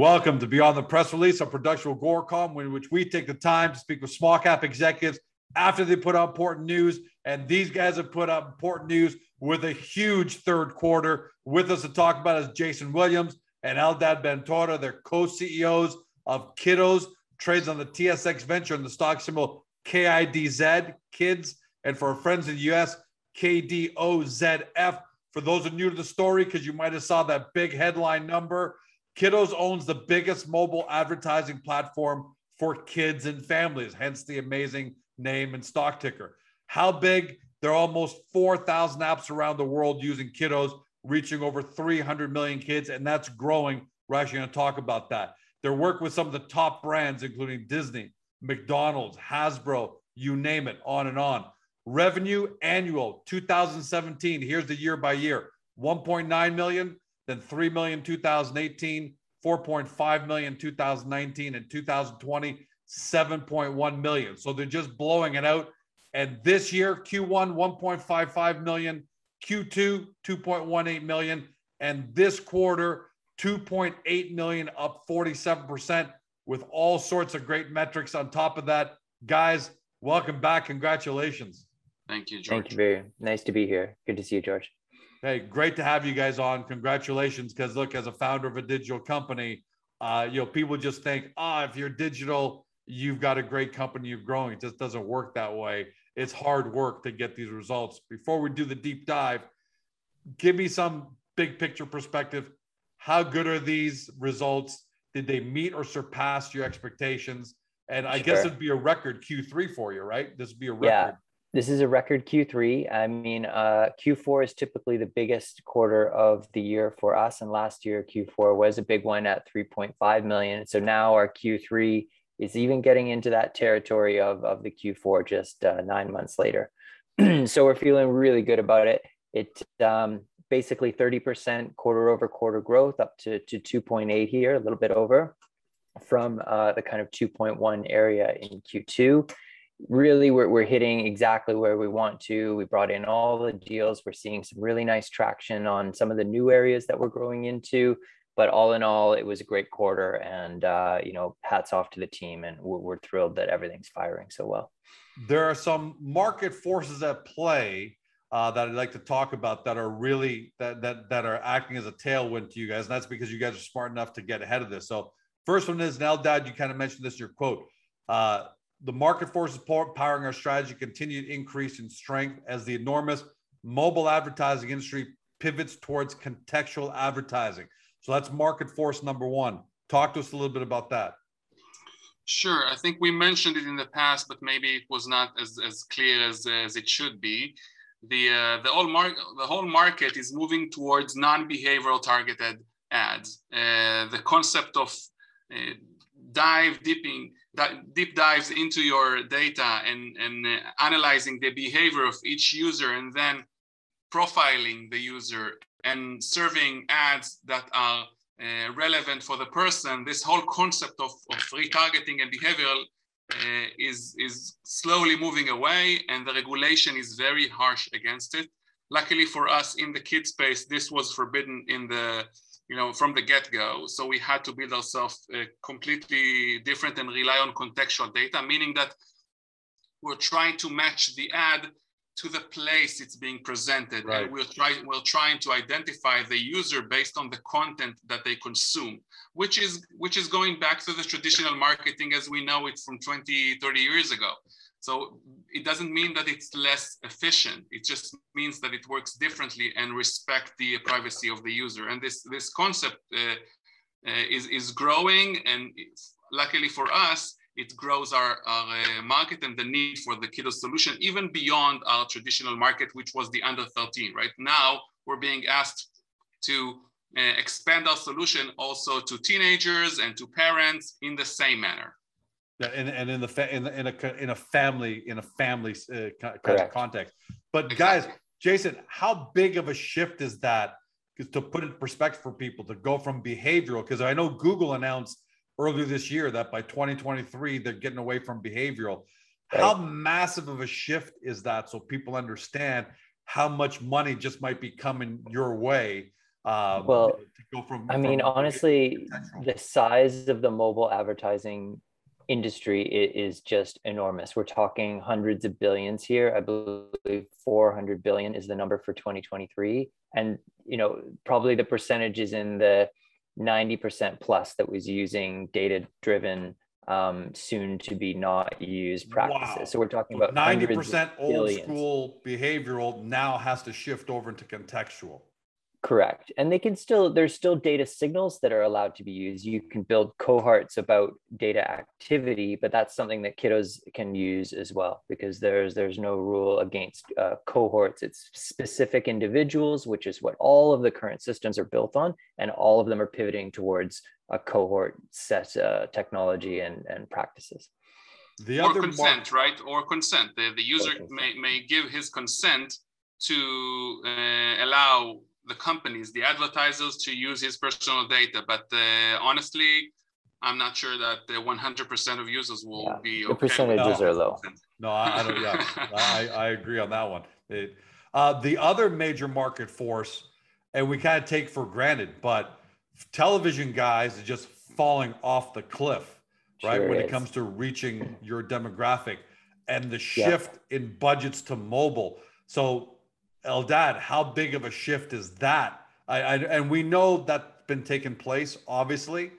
Welcome to Beyond the Press Release, a production of Agoracom, in which we take the time to speak with small cap executives after they put out important news. And these guys have put out important news with a huge third quarter. With us to talk about is Jason Williams and Eldad Ben-Tora. They're co-CEOs of Kidoz, trades on the TSX Venture and the stock symbol KIDZ, Kids. And for our friends in the US, KDOZF. For those who are new to the story, because you might have saw that big headline number, Kidoz owns the biggest mobile advertising platform for kids and families, hence the amazing name and stock ticker. How big? There are almost 4,000 apps around the world using Kidoz, reaching over 300 million kids, and that's growing. We're actually going to talk about that. They work with some of the top brands, including Disney, McDonald's, Hasbro, you name it, on and on. Revenue annual 2017. Here's the year by year 1.9 million, then 3 million 2018, 4.5 million 2019, and 2020, 7.1 million. So they're just blowing it out. And this year, Q1, 1.55 million, Q2, 2.18 million, and this quarter, 2.8 million, up 47%, with all sorts of great metrics on top of that. Guys, welcome back. Congratulations. Thank you, George. Thank you very nice to be here. Good to see you, George. Hey, great to have you guys on. Congratulations. Because look, as a founder of a digital company, uh, you know, people just think, ah, oh, if you're digital, you've got a great company, you're growing. It just doesn't work that way. It's hard work to get these results. Before we do the deep dive, give me some big picture perspective. How good are these results? Did they meet or surpass your expectations? And I sure. guess it'd be a record Q3 for you, right? This would be a record. Yeah, this is a record Q3. I mean, uh, Q4 is typically the biggest quarter of the year for us. And last year, Q4 was a big one at 3.5 million. So now our Q3 is even getting into that territory of, of the Q4 just uh, nine months later. so we're feeling really good about it. It um, basically 30% quarter over quarter growth up to, to 2.8 here, a little bit over from uh, the kind of 2.1 area in Q2. Really, we're, we're hitting exactly where we want to. We brought in all the deals. We're seeing some really nice traction on some of the new areas that we're growing into but all in all, it was a great quarter, and uh, you know, hats off to the team, and we're, we're thrilled that everything's firing so well. There are some market forces at play uh, that I'd like to talk about that are really that that that are acting as a tailwind to you guys, and that's because you guys are smart enough to get ahead of this. So, first one is Eldad, you kind of mentioned this in your quote. Uh, the market forces powering our strategy continue to increase in strength as the enormous mobile advertising industry pivots towards contextual advertising. So that's market force number one. Talk to us a little bit about that. Sure. I think we mentioned it in the past, but maybe it was not as, as clear as, as it should be. The, uh, the, whole mar- the whole market is moving towards non-behavioral targeted ads. Uh, the concept of uh, dive dipping, deep dives into your data and, and uh, analyzing the behavior of each user and then profiling the user and serving ads that are uh, relevant for the person, this whole concept of, of retargeting and behavioral uh, is, is slowly moving away and the regulation is very harsh against it. Luckily for us in the kid space, this was forbidden in the, you know, from the get-go. So we had to build ourselves uh, completely different and rely on contextual data, meaning that we're trying to match the ad to the place it's being presented. Right. And we're, try, we're trying to identify the user based on the content that they consume, which is, which is going back to the traditional marketing as we know it from 20, 30 years ago. So it doesn't mean that it's less efficient. It just means that it works differently and respect the privacy of the user. And this, this concept uh, uh, is, is growing. And luckily for us, it grows our, our uh, market and the need for the kiddo solution even beyond our traditional market, which was the under 13, right? Now we're being asked to uh, expand our solution also to teenagers and to parents in the same manner. And, and in the fa- in, in a in a family in a family uh, kind of context. But guys, Jason, how big of a shift is that? To put it in perspective for people to go from behavioral, because I know Google announced earlier this year that by 2023 they're getting away from behavioral. Right. How massive of a shift is that so people understand how much money just might be coming your way Um, well, from, I mean, honestly, the size of the mobile advertising industry is just enormous. We're talking hundreds of billions here. I believe 400 billion is the number for 2023. And, you know, probably the percentage is in the 90% plus that was using data driven um, soon to be not used practices. Wow. So we're talking about 90% old billions. school behavioral now has to shift over into contextual. Correct. And they can still, there's still data signals that are allowed to be used. You can build cohorts about data activity, but that's something that Kidoz can use as well because there's there's no rule against uh, cohorts. It's specific individuals, which is what all of the current systems are built on, and all of them are pivoting towards a cohort set uh, technology and, and practices. The or consent, right? Or consent. The, the user may, may give his consent to uh, allow the companies, the advertisers to use his personal data. But uh, honestly, I'm not sure that the 100% of users will yeah. be. The percentages are low. No, I, I don't. Yeah, I, I agree on that one. It, uh, the other major market force, and we kind of take for granted, but television guys are just falling off the cliff, right? Sure when is. it comes to reaching your demographic and the shift in budgets to mobile. So Eldad, how big of a shift is that? I, I, and we know that's been taking place, obviously,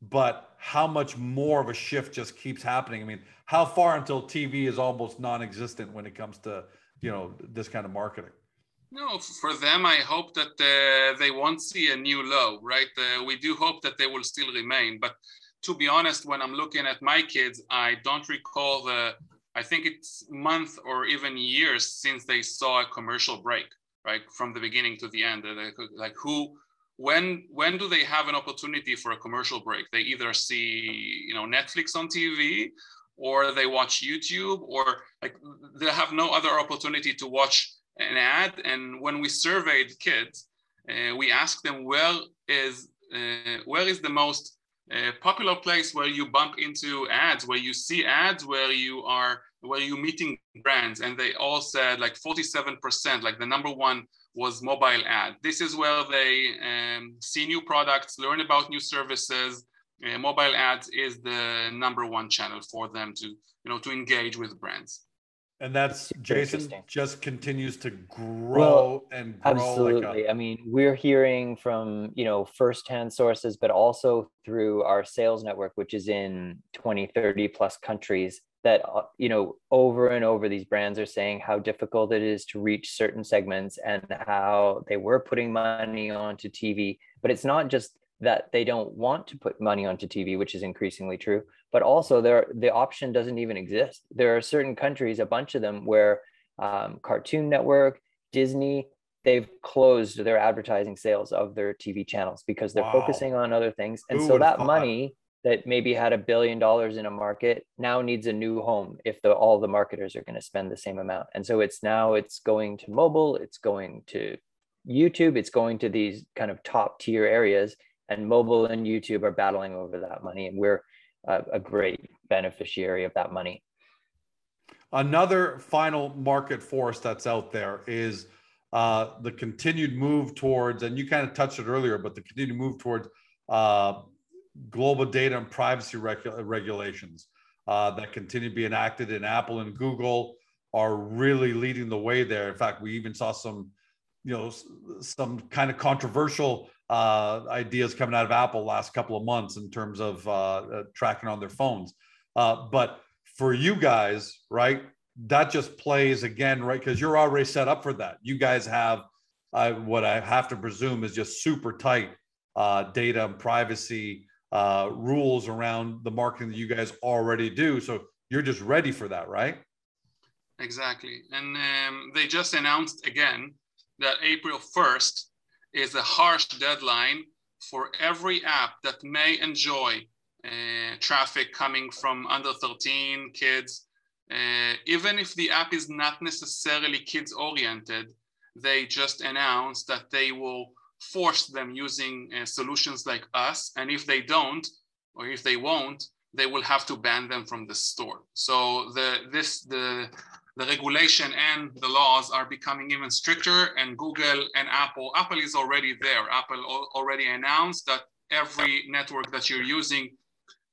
but how much more of a shift just keeps happening? I mean, how far until TV is almost non-existent when it comes to you know this kind of marketing? No, for them, I hope that uh, they won't see a new low, right? Uh, we do hope that they will still remain, but to be honest, when I'm looking at my kids, I don't recall the I think it's month or even years since they saw a commercial break, right, from the beginning to the end. Like who, when, when do they have an opportunity for a commercial break? They either see, you know, Netflix on TV, or they watch YouTube, or like they have no other opportunity to watch an ad. And when we surveyed kids, uh, we asked them where is uh, where is the most a popular place where you bump into ads, where you see ads, where you are, where you meeting brands, and they all said like 47%, like the number one was mobile ad. This is where they um, see new products, learn about new services. Uh, mobile ads is the number one channel for them to, you know, to engage with brands and that's Jason just continues to grow well, and grow absolutely like a... i mean we're hearing from you know firsthand sources but also through our sales network which is in 20 30 plus countries that uh, you know over and over these brands are saying how difficult it is to reach certain segments and how they were putting money onto tv but it's not just that they don't want to put money onto TV, which is increasingly true, but also there the option doesn't even exist. There are certain countries, a bunch of them, where um, Cartoon Network, Disney, they've closed their advertising sales of their TV channels because they're wow. focusing on other things, and Who so that money that maybe had a billion dollars in a market now needs a new home if the, all the marketers are going to spend the same amount and so it's now it's going to mobile it's going to youtube it's going to these kind of top tier areas and mobile and YouTube are battling over that money, and we're a, a great beneficiary of that money. Another final market force that's out there is uh, the continued move towards, and you kind of touched it earlier, but the continued move towards uh, global data and privacy regu- regulations uh, that continue to be enacted. And Apple and Google are really leading the way there. In fact, we even saw some, you know, some kind of controversial uh, ideas coming out of Apple last couple of months in terms of uh, uh, tracking on their phones. Uh, but for you guys, right, that just plays again, right? Because you're already set up for that. You guys have what I have to presume is just super tight uh, data and privacy rules around the marketing that you guys already do. So you're just ready for that, right? Exactly. And um, they just announced again that April 1st, is a harsh deadline for every app that may enjoy uh, traffic coming from under 13 kids. Uh, even if the app is not necessarily kids oriented, they just announced that they will force them using uh, solutions like us. And if they don't, or if they won't, they will have to ban them from the store. So the this the the regulation and the laws are becoming even stricter and google and apple apple is already there. Apple already announced that every network that you're using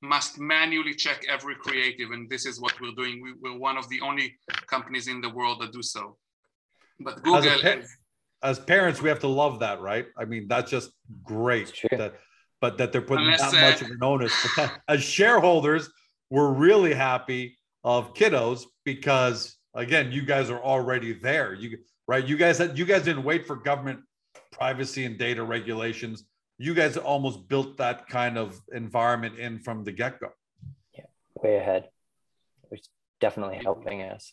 must manually check every creative and this is what we're doing. We, are one of the only companies in the world that do so. But google as, pa- as parents we have to love that right? I mean that's just great that but that they're putting Unless, that much uh, of an onus. As shareholders we're really happy of Kidoz because again, you guys are already there. You right? You guys had you guys didn't wait for government privacy and data regulations. You guys almost built that kind of environment in from the get-go. Yeah, way ahead. It's definitely helping us.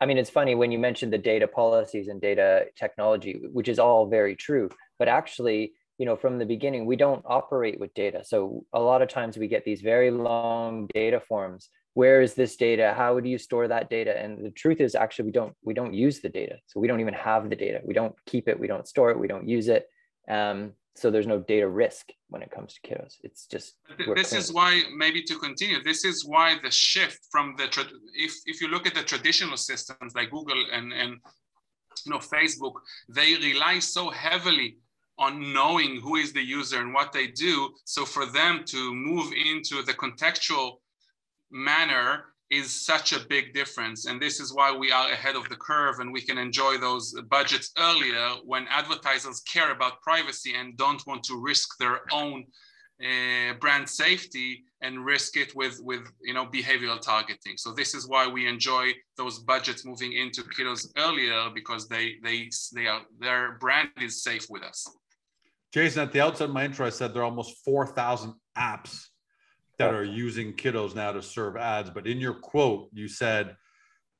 I mean, it's funny when you mentioned the data policies and data technology, which is all very true, but actually, you know, from the beginning, we don't operate with data. So a lot of times we get these very long data forms where is this data? How do you store that data? And the truth is actually we don't we don't use the data. So we don't even have the data. We don't keep it. We don't store it. We don't use it. Um, so there's no data risk when it comes to Kidoz it's just this is why maybe to continue this is why the shift from the if if you look at the traditional systems like google and and you know facebook they rely so heavily on knowing who is the user and what they do. So for them to move into the contextual manner is such a big difference. And this is why we are ahead of the curve and we can enjoy those budgets earlier when advertisers care about privacy and don't want to risk their own uh, brand safety and risk it with, with you know, behavioral targeting. So this is why we enjoy those budgets moving into Kidoz earlier because they, they, they are, their brand is safe with us. Jason, at the outset of my intro, I said there are almost 4,000 apps that are using Kidoz now to serve ads. But in your quote, you said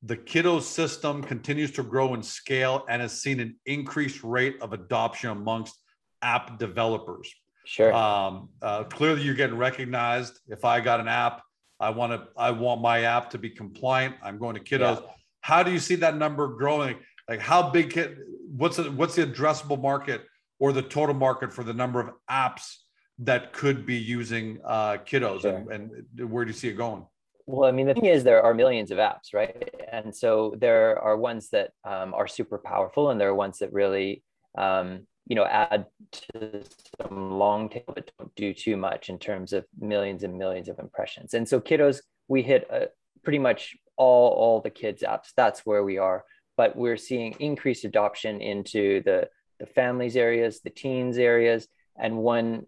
the kiddo system continues to grow in scale and has seen an increased rate of adoption amongst app developers. Sure. Um, uh, clearly, you're getting recognized. If I got an app, I want to. I want my app to be compliant. I'm going to Kidoz. Yeah. How do you see that number growing? Like, how big? What's the, what's the addressable market or the total market for the number of apps that could be using uh, Kidoz sure. and, and where do you see it going? Well, I mean, the thing is, there are millions of apps, right? And so there are ones that um, are super powerful, and there are ones that really, um, you know, add to some long tail, but don't do too much in terms of millions and millions of impressions. And so, Kidoz, we hit uh, pretty much all all the kids apps. That's where we are. But we're seeing increased adoption into the the families areas, the teens areas, and one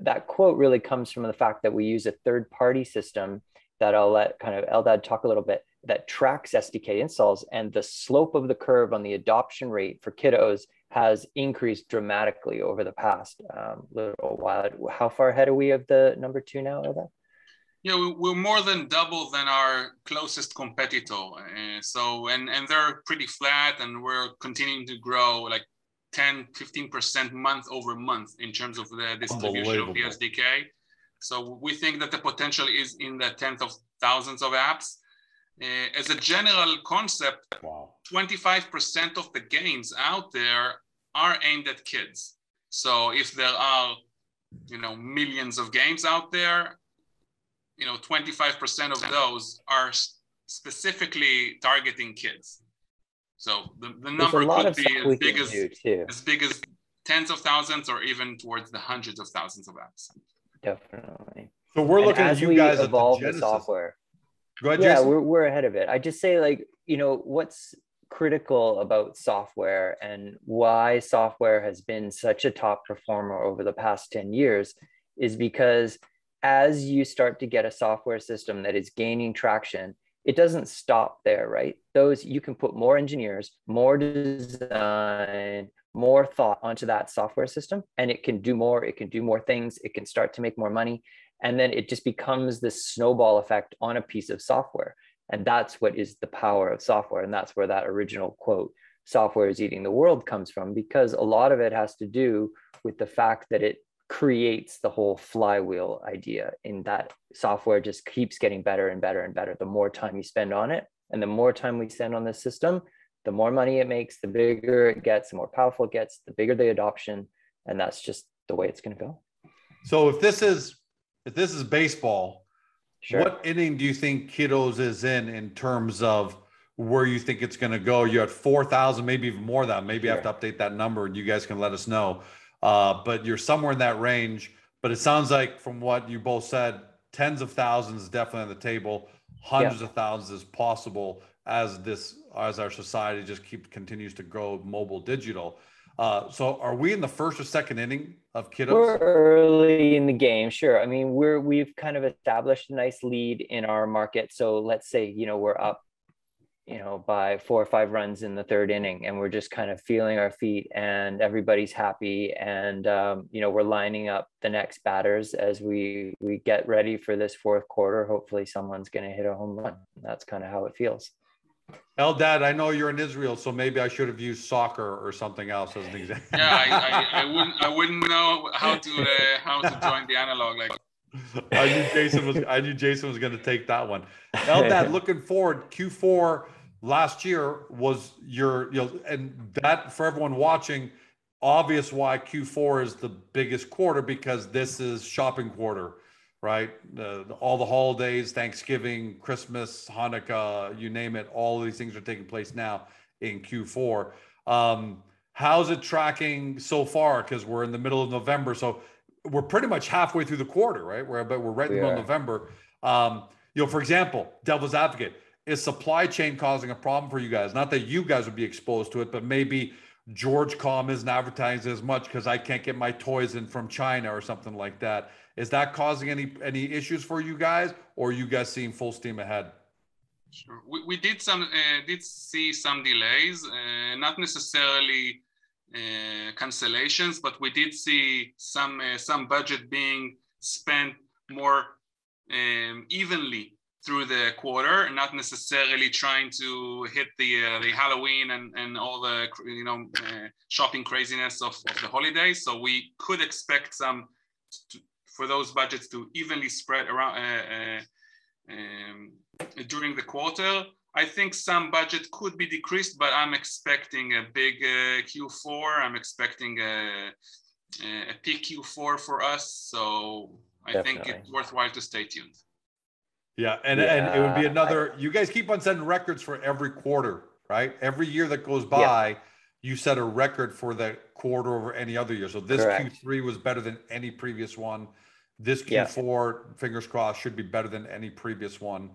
that quote really comes from the fact that we use a third party system that I'll let kind of Eldad talk a little bit that tracks SDK installs and the slope of the curve on the adoption rate for Kidoz has increased dramatically over the past um, little while. How far ahead are we of the number two now, Eldad? Yeah, we're more than double than our closest competitor. Uh, so, and, and they're pretty flat and we're continuing to grow like 10, 15% month over month in terms of the distribution of the SDK. So we think that the potential is in the tenth of thousands of apps. Uh, as a general concept, wow. 25% of the games out there are aimed at kids. So if there are, you know, millions of games out there, you know, 25% of those are specifically targeting kids. So the, the number could be as big as, as big as tens of thousands or even towards the hundreds of thousands of apps. Definitely. So we're looking at you guys evolve the, the software. Go ahead, yeah, Jason. we're, we're ahead of it. I just say like, you know, what's critical about software and why software has been such a top performer over the past 10 years is because as you start to get a software system that is gaining traction, it doesn't stop there, right? Those you can put more engineers, more design, more thought onto that software system, and it can do more. It can do more things. It can start to make more money. And then it just becomes this snowball effect on a piece of software. And that's what is the power of software. And that's where that original quote, software is eating the world, comes from, because a lot of it has to do with the fact that it creates the whole flywheel idea in that software just keeps getting better and better and better the more time you spend on it and the more time we spend on this system the more money it makes the bigger it gets the more powerful it gets the bigger the adoption and that's just the way it's going to go so if this is if this is baseball sure. what inning do you think Kidoz is in in terms of where you think it's going to go. You're at 4,000, maybe even more than that. Maybe I have to update that number and you guys can let us know. Uh, but you're somewhere in that range. But it sounds like from what you both said, tens of thousands is definitely on the table, hundreds yeah. of thousands is possible as this as our society just keep continues to grow mobile digital. Uh, so are we in the first or second inning of Kidoz? We're early in the game, sure. I mean, we're we've kind of established a nice lead in our market. So let's say, you know, we're up you know, by four or five runs in the third inning, and we're just kind of feeling our feet, and everybody's happy, and um, you know, we're lining up the next batters as we we get ready for this fourth quarter. Hopefully, someone's going to hit a home run. That's kind of how it feels. Eldad, I know you're in Israel, so maybe I should have used soccer or something else as an example. Yeah, I, I, I wouldn't I wouldn't know how to uh, how to join the analog like. I knew Jason was I knew Jason was going to take that one. Eldad, looking forward, Q4 last year was your you know and that for everyone watching obvious why q4 is the biggest quarter because this is shopping quarter right? Uh, all the holidays thanksgiving christmas hanukkah you name it all of these things are taking place now in q4 um, how's it tracking so far? Because we're in the middle of november so we're pretty much halfway through the quarter right? We're but we're right in the middle of november. Um, you know for example devil's advocate is supply chain causing a problem for you guys? Not that you guys would be exposed to it, but maybe George Com isn't advertising as much because I can't get my toys in from China or something like that. Is that causing any any issues for you guys, or you guys seeing full steam ahead? Sure. We, we did some uh, did see some delays, uh, not necessarily uh, cancellations, but we did see some uh, some budget being spent more um, evenly through the quarter, not necessarily trying to hit the uh, the Halloween and, and all the you know uh, shopping craziness of, of the holidays. So we could expect some to, for those budgets to evenly spread around uh, uh um, during the quarter. I think some budget could be decreased, but I'm expecting a big uh, Q4. I'm expecting a, a peak Q4 for us. So I Definitely. think it's worthwhile to stay tuned. Yeah, and yeah. and it would be another. You guys keep on setting records for every quarter, right? Every year that goes by, yeah. you set a record for that quarter over any other year. So this Correct. Q3 was better than any previous one. This Q4, yeah. fingers crossed, should be better than any previous one.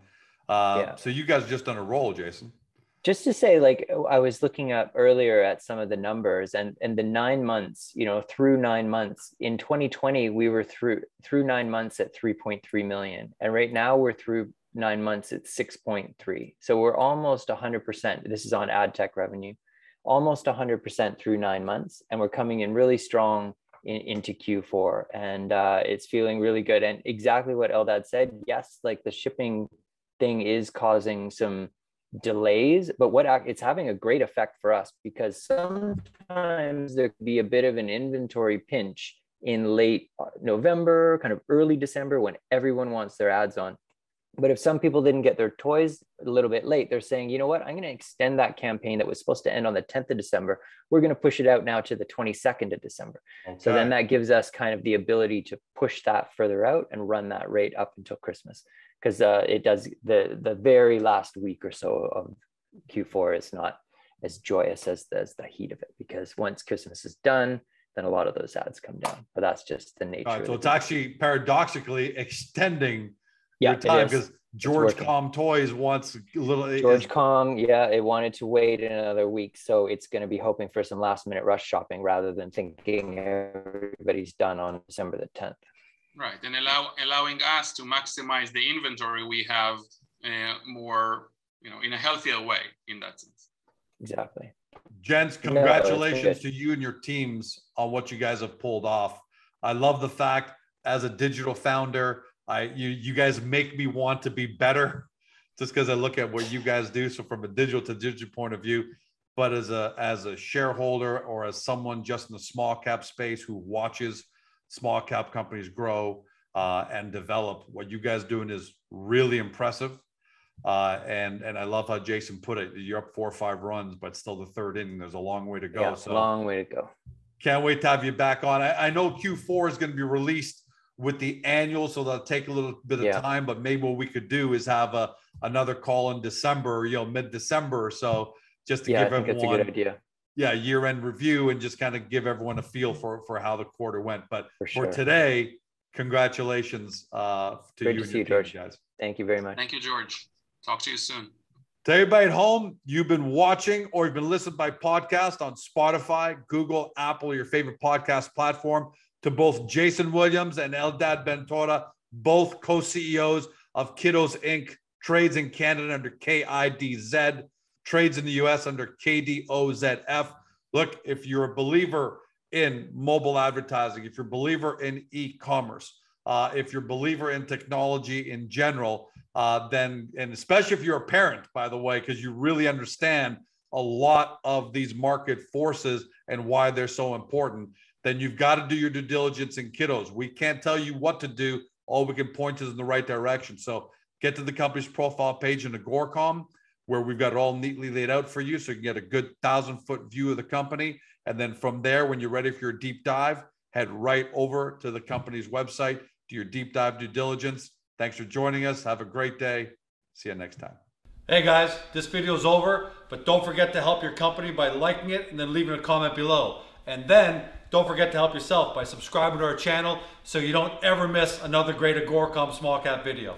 Uh. So you guys just on a roll, Jason just to say like i was looking up earlier at some of the numbers and and the nine months you know through nine months in 2020 we were through through nine months at 3.3 million and right now we're through nine months at 6.3 so we're almost 100% this is on ad tech revenue almost 100% through nine months and we're coming in really strong in, into q4 and uh, it's feeling really good. And exactly what eldad said yes like the shipping thing is causing some delays, but what it's having a great effect for us because sometimes there could be a bit of an inventory pinch in late uh, November, kind of early December when everyone wants their ads on. But if some people didn't get their toys a little bit late, they're saying, you know what, I'm going to extend that campaign that was supposed to end on the 10th of December. We're going to push it out now to the 22nd of December. Okay. So then that gives us kind of the ability to push that further out and run that rate up until Christmas because uh, it does the the very last week or so of Q4 is not as joyous as the, as the heat of it because once Christmas is done, then a lot of those ads come down. But that's just the nature. Right, so it's actually paradoxically extending yeah, your time because George Com Toys wants a little. George Com, yeah, it wanted to wait another week, so it's going to be hoping for some last minute rush shopping rather than thinking everybody's done on December the tenth. Right, and allow, allowing us to maximize the inventory we have uh, more, you know, in a healthier way in that sense. Exactly. Gents, congratulations no, to you and your teams on what you guys have pulled off. I love the fact as a digital founder, I you you guys make me want to be better just because I look at what you guys do. So from a digital to digital point of view, but as a as a shareholder or as someone just in the small cap space who watches small cap companies grow uh, and develop. What you guys doing is really impressive. Uh, and and I love how Jason put it. You're up four or five runs, but still the third inning. There's a long way to go. Yeah, so long way to go. Can't wait to have you back on. I, I know Q4 is going to be released with the annual, so that'll take a little bit of yeah. time. But maybe what we could do is have a another call in December, you know, mid December or so, just to yeah, give I think everyone that's a good idea. Yeah year end review and just kind of give everyone a feel for for how the quarter went. But For for, today, congratulations uh, to Great you to and see your you, team, George. guys. Thank you very much. Thank you, George. Talk to you soon. To everybody at home, you've been watching or you've been listening by podcast on Spotify, Google, Apple, your favorite podcast platform. To both Jason Williams and Eldad Ben-Tora, both co-CEOs of Kidoz Inc. Trades in Canada under KIDZ, trades in the US under KDOZF. Look, if you're a believer in mobile advertising, if you're a believer in e-commerce, uh, if you're a believer in technology in general, uh, then and especially if you're a parent, by the way, because you really understand a lot of these market forces and why they're so important, then you've got to do your due diligence in Kidoz. We can't tell you what to do. All we can point is in the right direction. So get to the company's profile page in Agoracom, where we've got it all neatly laid out for you, so you can get a good thousand foot view of the company. And then from there, when you're ready for your deep dive, head right over to the company's website, do your deep dive due diligence. Thanks for joining us. Have a great day. See you next time. Hey guys, this video is over, but don't forget to help your company by liking it and then leaving a comment below. And then don't forget to help yourself by subscribing to our channel so you don't ever miss another great Agoracom small cap video.